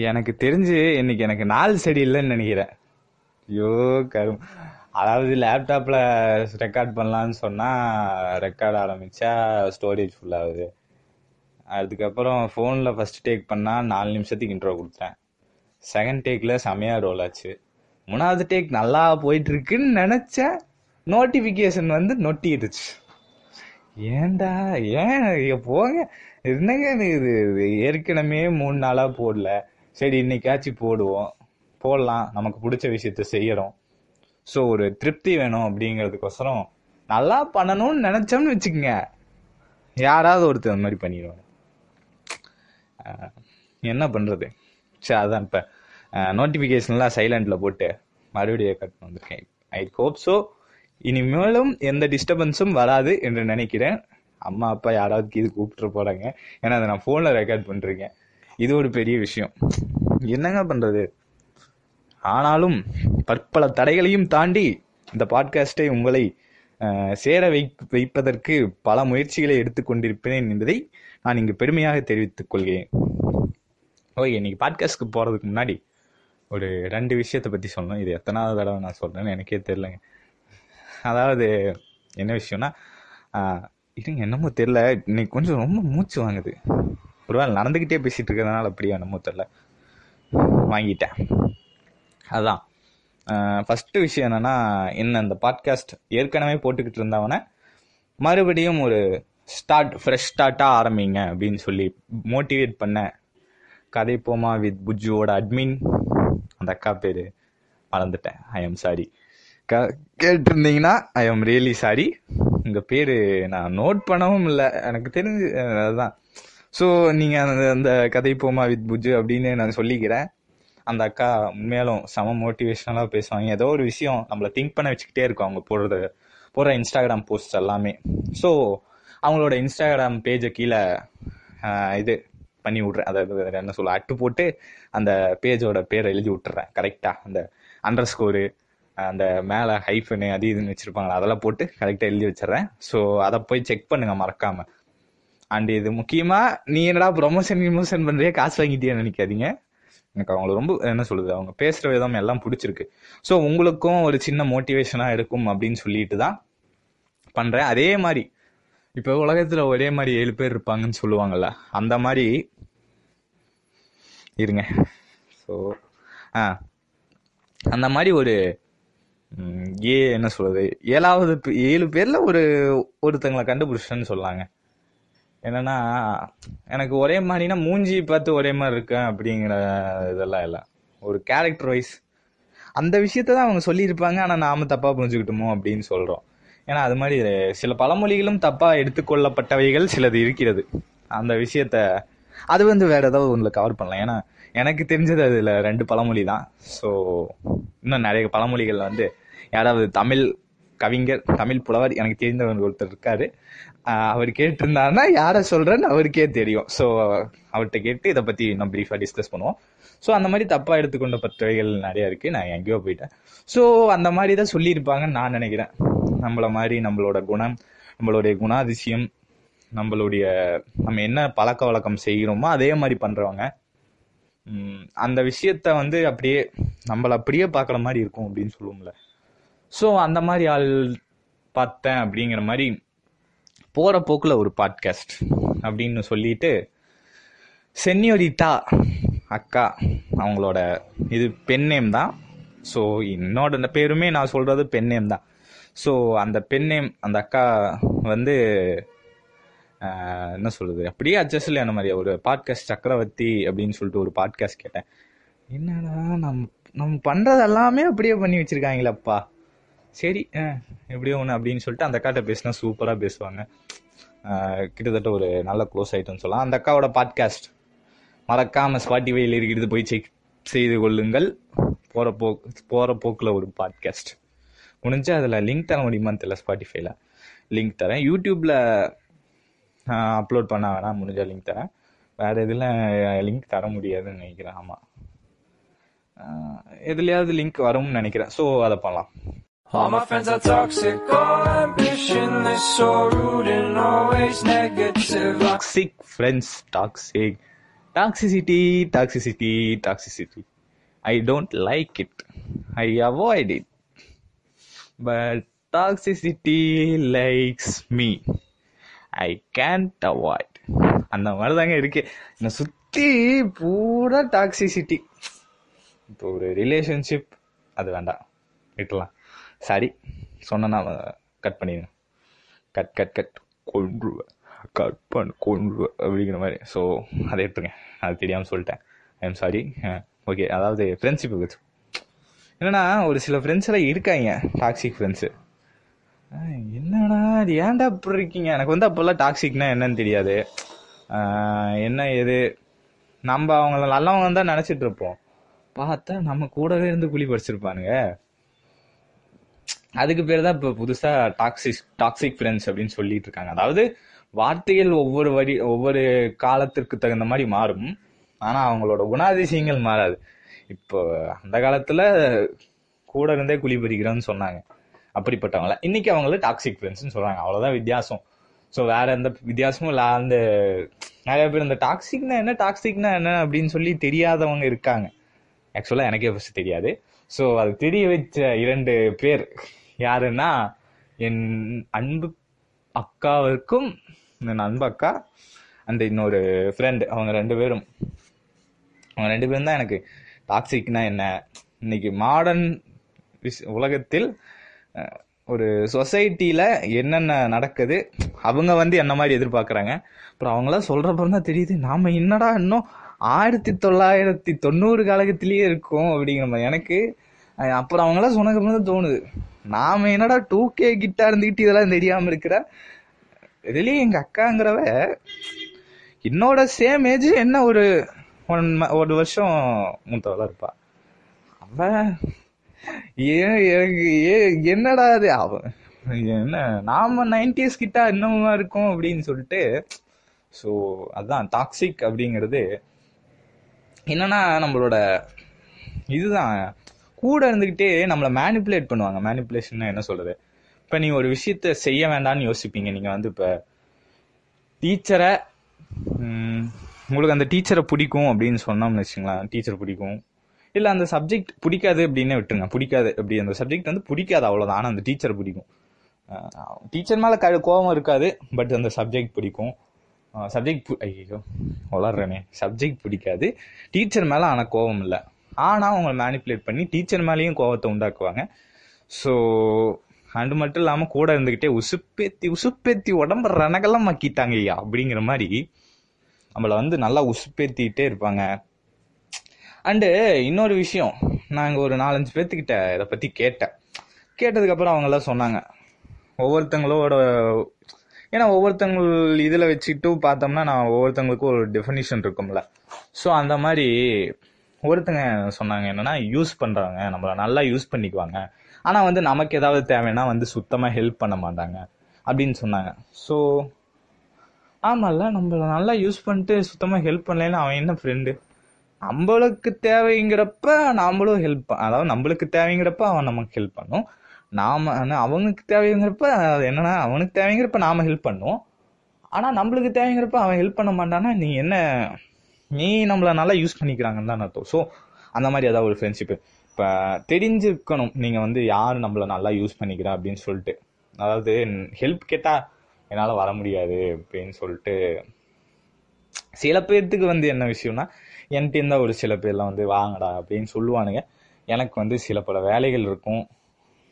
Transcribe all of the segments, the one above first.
எனக்கு தெரிஞ்சு இன்னைக்கு எனக்கு நாள் சரியில்லைன்னு நினைக்கிறேன். ஐயோ கரும் அதாவது லேப்டாப்பில் ரெக்கார்ட் பண்ணலான்னு சொன்னால் ரெக்கார்ட் ஆரம்பித்தா ஸ்டோரேஜ் ஃபுல்லாகுது அதுக்கப்புறம் ஃபோனில் ஃபஸ்ட்டு டேக் பண்ணால் நாலு நிமிஷத்துக்கு இன்ட்ரோ கொடுத்தேன் செகண்ட் டேக்கில் செமையாக ரோல் ஆச்சு. மூணாவது டேக் நல்லா போயிட்டுருக்குன்னு நினச்சேன். நோட்டிஃபிகேஷன் வந்து நொட்டிடுச்சு. ஏன்டா ஏன் இங்க போங்க? என்னங்க இது? இது ஏற்கனவே மூணு நாளாக போடல. சரி இன்னைக்காச்சும் போடுவோம். போடலாம். நமக்கு பிடிச்ச விஷயத்த செய்யறோம். ஸோ ஒரு திருப்தி வேணும் அப்படிங்கிறதுக்கோசரம் நல்லா பண்ணணும்னு நினைச்சோம்னு வச்சுக்கோங்க. யாராவது ஒருத்தர் அந்த மாதிரி பண்ணிடுவாங்க. என்ன பண்ணுறது சரி அதான் இப்போ நோட்டிஃபிகேஷன்லாம் சைலண்டில் போட்டு மறுபடியும் கட் வந்திருக்கேன் ஐ ஹோப் ஸோ இனிமேலும் எந்த டிஸ்டர்பன்ஸும் வராது என்று நினைக்கிறேன். அம்மா அப்பா யாராவது இது கூப்பிட்டு போகிறாங்க ஏன்னா அதை நான் ஃபோனில் ரெக்கார்ட் பண்ணுறேன் இது ஒரு பெரிய விஷயம். என்னங்க பண்ணுறது ஆனாலும் பற்பல தடைகளையும் தாண்டி இந்த பாட்காஸ்டை உங்களை சேர வை வைப்பதற்கு பல முயற்சிகளை எடுத்துக்கொண்டிருப்பேன் என்பதை நான் இங்கு பெருமையாக தெரிவித்துக் கொள்கிறேன். ஓகே இன்னைக்கு பாட்காஸ்ட்க்கு போகிறதுக்கு முன்னாடி ஒரு ரெண்டு விஷயத்தை பற்றி சொல்லணும். இது எத்தனாவது தடவை நான் சொல்கிறேன்னு எனக்கே தெரிலங்க அதாவது என்ன விஷயம்னா இருங்க என்னமோ தெரில இன்னைக்கு கொஞ்சம் ரொம்ப மூச்சு வாங்குது. ஒருவேளை நடந்துக்கிட்டே பேசிட்டு இருக்கிறதுனால அப்படியே என்னமோ தெரியல. வாங்கிட்டேன். அதான். ஃபஸ்ட்டு விஷயம் என்னன்னா என்ன இந்த பாட்காஸ்ட் ஏற்கனவே போட்டுக்கிட்டு இருந்தவனை மறுபடியும் ஒரு ஸ்டார்ட் ஃப்ரெஷ் ஸ்டார்ட்டாக ஆரம்பிங்க அப்படின்னு சொல்லி மோட்டிவேட் பண்ண கதை போமா வித் புஜ்ஜுவோட அட்மின் அந்த அக்கா பேர் மறந்துட்டேன். ஐ எம் சாரி கேட்டிருந்தீங்கன்னா ஐ எம் ரியலி சாரி உங்கள் பேர் நான் நோட் பண்ணவும் இல்லை. எனக்கு தெரிஞ்சு அதுதான் ஸோ நீங்க அந்த அந்த கதை போமா வித் புஜ்ஜு அப்படின்னு நான் சொல்லிக்கிறேன். அந்த அக்கா உண்மையாலும் செம மோட்டிவேஷனலாக பேசுவாங்க. ஏதோ ஒரு விஷயம் நம்மளை திங்க் பண்ண வச்சுக்கிட்டே இருக்கும் அவங்க போடுறது போடுற இன்ஸ்டாகிராம் போஸ்ட் எல்லாமே. ஸோ அவங்களோட இன்ஸ்டாகிராம் பேஜை கீழே இது பண்ணி விட்றேன். அதாவது என்ன சொல்ல அட்டு போட்டு அந்த பேஜோட பேரை எழுதி விட்டுறேன். கரெக்டாக அந்த அண்டர் ஸ்கோரு அந்த மேலே ஹைஃபனு அது இதுன்னு வச்சுருப்பாங்களா அதெல்லாம் போட்டு கரெக்டாக எழுதி வச்சிடுறேன். ஸோ அதை போய் செக் பண்ணுங்க மறக்காமல் அண்ட் இது முக்கியமா நீ என்னடா ப்ரொமோஷன் ரிமோஷன் பண்றியா காசு வாங்கிட்டியான்னு நினைக்காதீங்க. எனக்கு அவங்கள ரொம்ப என்ன சொல்லுது அவங்க பேசுற விதம் எல்லாம் பிடிச்சிருக்கு. ஸோ உங்களுக்கும் ஒரு சின்ன மோட்டிவேஷனா இருக்கும் அப்படின்னு சொல்லிட்டு தான் பண்றேன். அதே மாதிரி இப்ப உலகத்துல ஒரே மாதிரி ஏழு பேர் இருப்பாங்கன்னு சொல்லுவாங்கல்ல அந்த மாதிரி இருங்க. ஸோ ஆ அந்த மாதிரி ஒரு ஏ என்ன சொல்றது ஏழாவது பே- ஏழு பேர்ல ஒரு ஒருத்தங்களை கண்டுபிடிச்சேன்னு சொல்லாங்க. என்னன்னா எனக்கு ஒரே மாதிரினா மூஞ்சி பார்த்து ஒரே மாதிரி இருக்கேன் அப்படிங்கிற இதெல்லாம் இல்லை. ஒரு கேரக்டர் வைஸ் அந்த விஷயத்த தான் அவங்க சொல்லியிருப்பாங்க ஆனால் நாம தப்பாக புரிஞ்சுக்கிட்டோமோ அப்படின்னு சொல்கிறோம் ஏன்னா அது மாதிரி சில பழமொழிகளும் தப்பாக எடுத்துக்கொள்ளப்பட்டவைகள் சிலது இருக்கிறது. அந்த விஷயத்த அது வந்து வேற ஏதாவது ஒன்றில் கவர் பண்ணலாம். ஏன்னா எனக்கு தெரிஞ்சது அதில் ரெண்டு பழமொழி தான். ஸோ இன்னும் நிறைய பழமொழிகள் வந்து யாராவது தமிழ் கவிஞர் தமிழ் புலவர் எனக்கு தெரிந்தவர் ஒருத்தர் இருக்காரு. அவர் கேட்டிருந்தாருன்னா யாரை சொல்றேன்னு அவருக்கே தெரியும். ஸோ அவர்கிட்ட கேட்டு இதை பத்தி நம்ம பிரீஃபா டிஸ்கஸ் பண்ணுவோம். ஸோ அந்த மாதிரி தப்பா எடுத்துக்கொண்ட பத்திரிகைகள் நிறைய இருக்கு. நான் எங்கேயோ போயிட்டேன். ஸோ அந்த மாதிரி தான் சொல்லியிருப்பாங்கன்னு நான் நினைக்கிறேன். நம்மள மாதிரி நம்மளோட குணம் நம்மளுடைய குணாதிசயம் நம்மளுடைய நம்ம என்ன பழக்க வழக்கம் செய்கிறோமோ அதே மாதிரி பண்றவங்க அந்த விஷயத்த வந்து அப்படியே நம்மள அப்படியே பார்க்குற மாதிரி இருக்கும் அப்படின்னு சொல்லுவோம்ல. ஸோ அந்த மாதிரி ஆள் பார்த்தேன் அப்படிங்கிற மாதிரி போகிற போக்கில் ஒரு பாட்காஸ்ட் அப்படின்னு சொல்லிட்டு சென்னியோரிட்டா அக்கா அவங்களோட இது பெண் நேம் தான். ஸோ என்னோட அந்த பேருமே நான் சொல்கிறது பெண் நேம் தான். ஸோ அந்த பெண் நேம் அந்த அக்கா வந்து என்ன சொல்கிறது அப்படியே அட்ஜஸ்ட்ல என்ன மாதிரி. ஒரு பாட்காஸ்ட் சக்கரவர்த்தி அப்படின்னு சொல்லிட்டு ஒரு பாட்காஸ்ட் கேட்டேன். என்னடா நம் நம்ம பண்ணுறது எல்லாமே அப்படியே பண்ணி வச்சுருக்காங்களேப்பா. சரி எப்படியோ ஒன்று அப்படின்னு சொல்லிட்டு அந்த அக்காட்ட பேசினா சூப்பராக பேசுவாங்க. கிட்டத்தட்ட ஒரு நல்ல க்ளோஸ் ஆகிட்டோம்னு சொல்லலாம். அந்த அக்காவோட பாட்காஸ்ட் மறக்காமல் ஸ்பாட்டிஃபைல இருக்கிறது போய் செக் செய்து கொள்ளுங்கள். போகிற போக்கு போகிற போக்கில் ஒரு பாட்காஸ்ட் முடிஞ்சு அதில் லிங்க் தர முடியுமான்னு தெரியல ஸ்பாட்டிஃபைல லிங்க் தரேன். யூடியூப்பில் அப்லோட் பண்ண வேணாம் முடிஞ்சால் லிங்க் தரேன். வேறு இதில் லிங்க் தர முடியாதுன்னு நினைக்கிறேன். ஆமாம் எதுலையாவது லிங்க் வரும்னு நினைக்கிறேன். ஸோ அதை பண்ணலாம். All my friends are toxic, all ambitionless, so rude and always negative. Toxic friends, toxic. Toxicity, toxicity, toxicity. I don't like it. I avoid it. But toxicity likes me. Me I can't avoid அந்த மாதிரி தாங்க இருக்கு என்னை சுற்றி பூரா toxicity இப்போ ஒரு relationship அது வேண்டாம் விட்டுலாம் சாரி. சொன்னா கட் பண்ணிடுங்க கட் கட் கட் கொன்றுவேன் கட் பண்ண கொன்றுவேன் அப்படிங்கிற மாதிரி. ஸோ அதை எடுத்துருங்க. அது தெரியாமல் சொல்லிட்டேன். ஐ எம் சாரி ஓகே அதாவது ஃப்ரெண்ட்ஷிப் வச்சு என்னன்னா ஒரு சில ஃப்ரெண்ட்ஸ் எல்லாம் இருக்காங்க. டாக்ஸிக் ஃப்ரெண்ட்ஸு என்னடா அது ஏன்டா இப்படி இருக்கீங்க? எனக்கு வந்து அப்போல்லாம் டாக்ஸிக்னா என்னன்னு தெரியாது. என்ன ஏது? நம்ம அவங்கள நல்லவங்க தான் நினச்சிட்டு இருப்போம். பார்த்தா நம்ம கூடவே இருந்து குழி பறிச்சிருப்பானுங்க. அதுக்கு பேர் தான் இப்போ புதுசாக டாக்ஸிக் டாக்ஸிக் ஃப்ரெண்ட்ஸ் அப்படின்னு சொல்லிட்டு இருக்காங்க அதாவது வார்த்தைகள் ஒவ்வொரு வரி ஒவ்வொரு காலத்திற்கு தகுந்த மாதிரி மாறும். ஆனால் அவங்களோட குணாதிசயங்கள் மாறாது. இப்போ அந்த காலத்தில் கூட இருந்தே குழி பறிக்கிறோன்னு சொன்னாங்க. அப்படிப்பட்டவங்கள. இன்னைக்கு அவங்கள டாக்ஸிக் ஃப்ரெண்ட்ஸ்னு சொல்கிறாங்க அவ்வளோதான் வித்தியாசம். ஸோ வேற எந்த வித்தியாசமும் இல்லை. அந்த நிறைய பேர் இந்த டாக்ஸிக்னா என்ன டாக்ஸிக்னா என்ன அப்படின்னு சொல்லி தெரியாதவங்க இருக்காங்க. ஆக்சுவலாக எனக்கே ஃபஸ்ட் தெரியாது. ஸோ அது தெரிய வச்ச இரண்டு பேர் யாருன்னா என் அன்பு அக்காவிற்கும் என் அன்பு அக்கா அந்த இன்னொரு ஃப்ரெண்டு அவங்க ரெண்டு பேரும். அவங்க ரெண்டு பேரும் தான் எனக்கு டாக்ஸிக்னா என்ன? இன்னைக்கு மாடர்ன் விஷ் உலகத்தில் ஒரு சொசைட்டியில் என்னென்ன நடக்குது அவங்க வந்து என்ன மாதிரி எதிர்பார்க்குறாங்க? அப்புறம் அவங்களாம் சொல்றப்ப தான் தெரியுது. நாம என்னடா இன்னும் ஆயிரத்தி தொள்ளாயிரத்தி தொண்ணூறு காலகத்திலேயே இருக்கும் அப்படிங்கிற மாதிரி. எனக்கு அப்புறம் அவங்களாம் சொன்னதுக்கு தான் தோணுது. நாம என்னடா டூ கே கிட்டா இருந்துகிட்டு இதெல்லாம் தெரியாம இருக்கிற? இதுலயும் எங்க அக்காங்கிறவ என்னோட சேம் ஏஜ் என்ன ஒரு ஒன் ஒரு வருஷம் மூத்தவளா இருப்பா. அவ ஏன் எனக்கு ஏ என்னடா அது அவ என்ன நாம நைன்டிஸ் கிட்ட இன்னமும் இருக்கும் அப்படின்னு சொல்லிட்டு ஸோ அதான் டாக்ஸிக் அப்படிங்கிறது என்னன்னா நம்மளோட இதுதான். கூட இருந்துக்கிட்டே நம்மளை மேனிப்புலேட் பண்ணுவாங்க. மேனிப்புலேஷன் என்ன சொல்றது? இப்போ நீங்கள் ஒரு விஷயத்த செய்ய வேண்டாம்னு யோசிப்பீங்க. நீங்கள் வந்து இப்போ டீச்சரை உங்களுக்கு அந்த டீச்சரை பிடிக்கும் அப்படின்னு சொன்னோம்னு வச்சுங்களேன். டீச்சர் பிடிக்கும். இல்லை அந்த சப்ஜெக்ட் பிடிக்காது அப்படின்னு விட்டுருங்க. பிடிக்காது அப்படி. அந்த சப்ஜெக்ட் வந்து பிடிக்காது அவ்வளோதான் ஆனால் அந்த டீச்சர் பிடிக்கும். டீச்சர் மேலே க- கோபம் இருக்காது. பட் அந்த சப்ஜெக்ட் பிடிக்கும். சப்ஜெக்ட் ஐயோ வளர்றேனே. சப்ஜெக்ட் பிடிக்காது. டீச்சர் மேலே ஆனால் கோபம் இல்லை. ஆனால் அவங்கள மேனிப்புலேட் பண்ணி டீச்சர் மேலேயும் கோபத்தை உண்டாக்குவாங்க. ஸோ அண்டு மட்டும் இல்லாமல் கூட இருந்துக்கிட்டே உசுப்பேத்தி உசுப்பேத்தி உடம்ப ரணகெல்லாம் மாக்கிட்டாங்க ஐயா அப்படிங்கிற மாதிரி நம்மள வந்து நல்லா உசுப்பேத்திக்கிட்டே இருப்பாங்க. அண்டு இன்னொரு விஷயம் நாங்கள் ஒரு நாலஞ்சு பேர்த்துக்கிட்ட இதை பற்றி கேட்டேன். கேட்டதுக்கப்புறம் அவங்களாம் சொன்னாங்க. ஒவ்வொருத்தங்களோட ஏன்னா ஒவ்வொருத்தவங்க இதுல வச்சுட்டு பார்த்தோம்னா நான் ஒவ்வொருத்தங்களுக்கும் ஒரு டெஃபினிஷன் இருக்கும்ல. ஸோ அந்த மாதிரி ஒருத்தங்க சொன்னாங்க என்னன்னா யூஸ் பண்றாங்க. நம்மள நல்லா யூஸ் பண்ணிக்குவாங்க. ஆனா வந்து நமக்கு ஏதாவது தேவைன்னா வந்து சுத்தமா ஹெல்ப் பண்ண மாட்டாங்க. அப்படின்னு சொன்னாங்க. ஸோ ஆமால்ல நம்மள நல்லா யூஸ் பண்ணிட்டு சுத்தமா ஹெல்ப் பண்ணலைன்னா அவன் என்ன ஃப்ரெண்டு நம்மளுக்கு தேவைங்கிறப்ப நம்மளும் ஹெல்ப் அதாவது நம்மளுக்கு தேவைங்கிறப்ப அவன் நமக்கு ஹெல்ப் பண்ணும். நாம ஆனால் அவனுக்கு தேவைங்கிறப்ப அது என்னன்னா அவனுக்கு தேவைங்கிறப்ப நாம ஹெல்ப் பண்ணுவோம். ஆனா நம்மளுக்கு தேவைங்கிறப்ப அவன் ஹெல்ப் பண்ண மாட்டானா நீ என்ன நீ நம்மள நல்லா யூஸ் பண்ணிக்கிறாங்கன்னு தான் அர்த்தம். ஸோ அந்த மாதிரி ஏதாவது ஒரு ஃப்ரெண்ட்ஷிப் இப்போ தெரிஞ்சிருக்கணும் நீங்க வந்து யார் நம்மள நல்லா யூஸ் பண்ணிக்கிறா அப்படின்னு சொல்லிட்டு. அதாவது ஹெல்ப் கேட்டா என்னால வர முடியாது அப்படின்னு சொல்லிட்டு. சில பேர்த்துக்கு வந்து என்ன விஷயம்னா என்கிட்ட இருந்தால் ஒரு சில பேர்லாம் வந்து வாங்கடா அப்படின்னு சொல்லுவானுங்க. எனக்கு வந்து சில பல வேலைகள் இருக்கும்.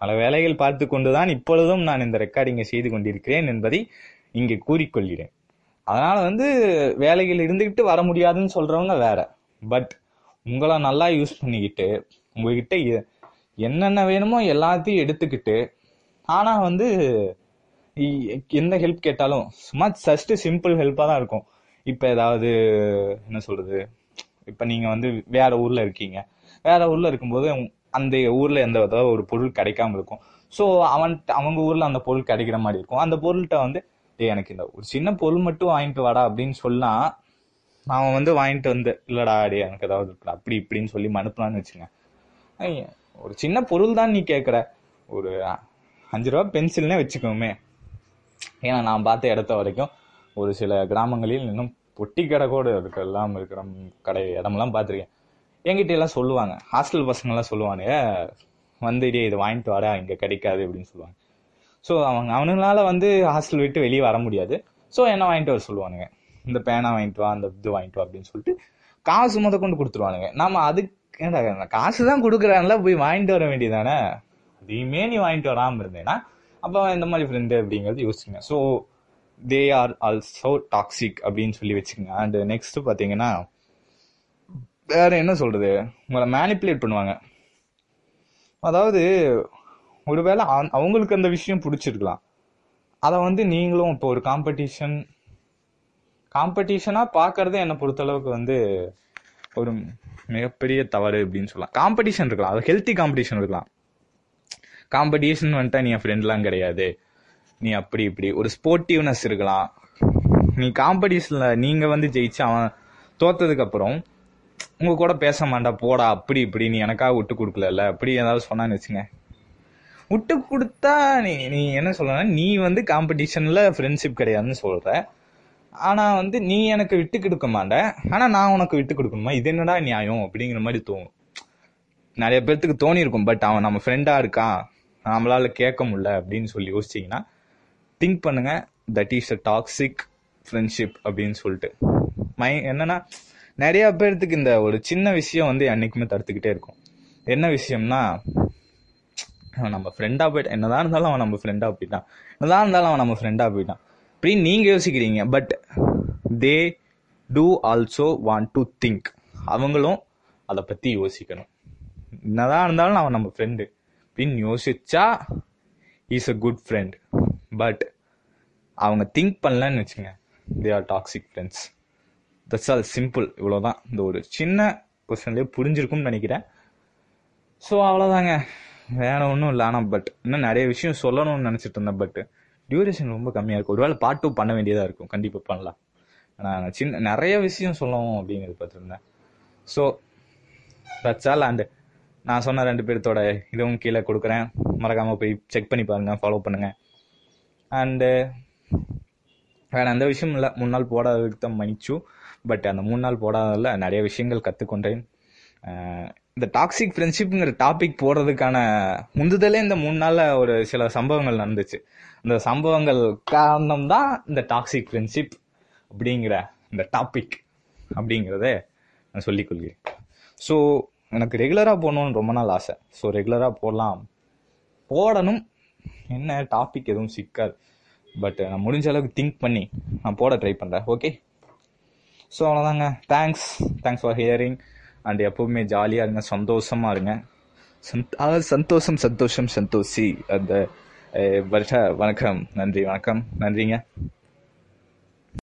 பல வேலைகள் பார்த்து கொண்டுதான் இப்பொழுதும் நான் இந்த ரெக்கார்டிங்கை செய்து கொண்டிருக்கிறேன் என்பதை இங்கே கூறிக்கொள்கிறேன். அதனால வந்து வேலைகள் இருந்துக்கிட்டு வர முடியாதுன்னு சொல்றவங்க வேற. பட் உங்களை நல்லா யூஸ் பண்ணிக்கிட்டு உங்ககிட்ட எ- என்னென்ன வேணுமோ எல்லாத்தையும் எடுத்துக்கிட்டு ஆனால் வந்து எந்த ஹெல்ப் கேட்டாலும் சும்மா ஜஸ்ட் சிம்பிள் ஹெல்ப்பாக தான் இருக்கும். இப்போ ஏதாவது என்ன சொல்கிறது இப்போ நீங்கள் வந்து வேற ஊரில் இருக்கீங்க. வேற ஊரில் இருக்கும்போது அந்த ஊர்ல எந்த வித ஒரு பொருள் கிடைக்காம இருக்கும். ஸோ அவன் அவங்க ஊர்ல அந்த பொருள் கிடைக்கிற மாதிரி இருக்கும். அந்த பொருள்கிட்ட வந்து எனக்கு இந்த ஒரு சின்ன பொருள் மட்டும் வாங்கிட்டு வாடா அப்படின்னு சொன்னா அவன் வந்து வாங்கிட்டு வந்து இல்லடா டே எனக்கு ஏதாவது அப்படி இப்படின்னு சொல்லி மனுப்பலான்னு வச்சுங்க ஒரு சின்ன பொருள் தான் நீ கேட்குற ஒரு அஞ்சு ரூபா பென்சில்னே வச்சுக்கோமே. ஏன்னா நான் பார்த்த இடத்த வரைக்கும் ஒரு சில கிராமங்களில் இன்னும் பொட்டி கடை கூட இருக்கு எல்லாம் இருக்கிற கடை இடமெல்லாம் பார்த்துருக்கேன். என்கிட்ட எல்லாம் சொல்லுவாங்க. ஹாஸ்டல் பசங்கெல்லாம் சொல்லுவானுங்க வந்து இதை இது வாங்கிட்டு வாடா இங்கே கிடைக்காது அப்படின்னு சொல்லுவாங்க. ஸோ அவங்க அவனுங்களால வந்து ஹாஸ்டல் விட்டு வெளியே வர முடியாது. ஸோ என்ன வாங்கிட்டு வர சொல்லுவானுங்க. இந்த பேனா வாங்கிட்டு வா அந்த இது வாங்கிட்டு வா அப்படின்னு சொல்லிட்டு காசு முத கொண்டு கொடுத்துருவானுங்க. நம்ம அதுக்கு ஏன்டா காசு தான் கொடுக்குறான்ல போய் வாங்கிட்டு வர வேண்டியதானே அதையுமே நீ வாங்கிட்டு வராமல் இருந்தேன்னா அப்போ இந்த மாதிரி ஃப்ரெண்டு அப்படிங்கிறது யோசிச்சுங்க so they are also toxic அப்படின்னு சொல்லி வச்சுக்கோங்க. அண்ட் நெக்ஸ்ட் பார்த்தீங்கன்னா வேறு என்ன சொல்கிறது உங்களை மேனிப்புலேட் பண்ணுவாங்க. அதாவது ஒருவேளை அந் அவங்களுக்கு அந்த விஷயம் பிடிச்சிருக்கலாம். அதை வந்து நீங்களும் இப்போ ஒரு காம்படிஷன் காம்படிஷனாக பார்க்குறது என்னை பொறுத்தளவுக்கு வந்து ஒரு மிகப்பெரிய தவறு அப்படின்னு சொல்லலாம். காம்படிஷன் இருக்கலாம். அது ஹெல்த்தி காம்படிஷன் இருக்கலாம். காம்படிஷன் வந்துட்டா நீ என் ஃப்ரெண்ட்லாம் கிடையாது. நீ அப்படி இப்படி. ஒரு ஸ்போர்ட்டிவ்னஸ் இருக்கலாம். நீ காம்படிஷனில் நீங்கள் வந்து ஜெயிச்சு அவன் தோத்ததுக்கப்புறம் உங்க கூட பேச மாட்டா போடா அப்படி இப்படி நீ எனக்காக விட்டு கொடுக்கல அப்படி ஏதாவது சொன்னான்னு வச்சுங்க விட்டு கொடுத்தா நீ நீ என்ன சொல்லணும் நீ வந்து காம்படிஷன்ல ஃப்ரெண்ட்ஷிப் கிடையாதுன்னு சொல்ற. ஆனா வந்து நீ எனக்கு விட்டு கொடுக்க மாட்ட. ஆனா நான் உனக்கு விட்டு கொடுக்கணுமா? இது என்னடா நியாயம்? அப்படிங்கிற மாதிரி தோணும் நிறைய பேர்த்துக்கு தோணி இருக்கும் பட் அவன் நம்ம ஃப்ரெண்டா இருக்கான் நம்மளால கேட்க முடியல அப்படின்னு சொல்லி யோசிச்சீங்கன்னா திங்க் பண்ணுங்க. That is a toxic friendship அப்படின்னு சொல்லிட்டு. மை என்னன்னா நிறைய பேர்த்துக்கு இந்த ஒரு சின்ன விஷயம் வந்து என்னைக்குமே தடுத்துக்கிட்டே இருக்கும். என்ன விஷயம்னா அவன் நம்ம ஃப்ரெண்டாக போயிட்டான். என்னதான் இருந்தாலும் அவன் நம்ம ஃப்ரெண்டாக போயிட்டான். என்னதான் இருந்தாலும் அவன் நம்ம ஃப்ரெண்டாக போயிட்டான். அப்படின்னு நீங்கள் யோசிக்கிறீங்க but they too also want to think அவங்களும் அதை பற்றி யோசிக்கணும். என்னதான் இருந்தாலும் அவன் நம்ம ஃப்ரெண்டு அப்படின்னு யோசிச்சா is a good friend but அவங்க திங்க் பண்ணலன்னு வச்சுங்க they are toxic friends that's all simple இவ்வளோதான் இந்த ஒரு சின்ன கொஸ்டின்லேயே புரிஞ்சிருக்கும்னு நினைக்கிறேன். ஸோ அவ்வளோதாங்க வேற ஒன்றும் இல்லை. ஆனால் பட் இன்னும் நிறைய விஷயம் சொல்லணும்னு நினச்சிட்டு இருந்தேன் பட் டியூரேஷன் ரொம்ப கம்மியாக இருக்கும் ஒருவேளை பார்ட் டூ பண்ண வேண்டியதாக இருக்கும். கண்டிப்பாக பண்ணலாம். நான் சின்ன நிறைய விஷயம் சொல்லணும் அப்படிங்கிறது பார்த்துருந்தேன். ஸோ தட்ஸ் ஆல் அண்ட் நான் சொன்ன ரெண்டு பேர்த்தோட இதுவும் கீழே கொடுக்குறேன். மறக்காமல் போய் செக் பண்ணி பாருங்கள் ஃபாலோ பண்ணுங்கள் அண்டு வேற எந்த விஷயம் இல்லை. மூணு நாள் போடாததுக்கு தான் மன்னிச்சு. பட் அந்த மூணு நாள் போடாததில் நிறைய விஷயங்கள் கற்றுக்கொண்டேன் இந்த டாக்ஸிக் ஃப்ரெண்ட்ஷிப்புங்கிற டாபிக் போடுறதுக்கான முந்துதலே இந்த மூணு நாளில் ஒரு சில சம்பவங்கள் நடந்துச்சு. இந்த சம்பவங்கள் காரணம் தான் இந்த டாக்ஸிக் ஃப்ரெண்ட்ஷிப் அப்படிங்கிற இந்த டாபிக் அப்படிங்கிறத நான் சொல்லிக்கொள்கிறேன். ஸோ எனக்கு ரெகுலராக போடணும்னு ரொம்ப நாள் ஆசை. ஸோ ரெகுலராக போடலாம். போடணும். என்ன டாபிக் எதுவும் சிக்காது. பட் நான் முடிஞ்ச அளவுக்கு திங்க் பண்ணி நான் போட ட்ரை பண்ணுறேன் ஓகே ஸோ அவ்வளோதாங்க thanks thanks for hearing and எப்பவுமே ஜாலியாக இருங்க. சந்தோஷமாக இருங்க. சந்த்- அதாவது சந்தோஷம் சந்தோஷம் சந்தோஷி. அந்த வருஷ வணக்கம். நன்றி. வணக்கம். நன்றிங்க.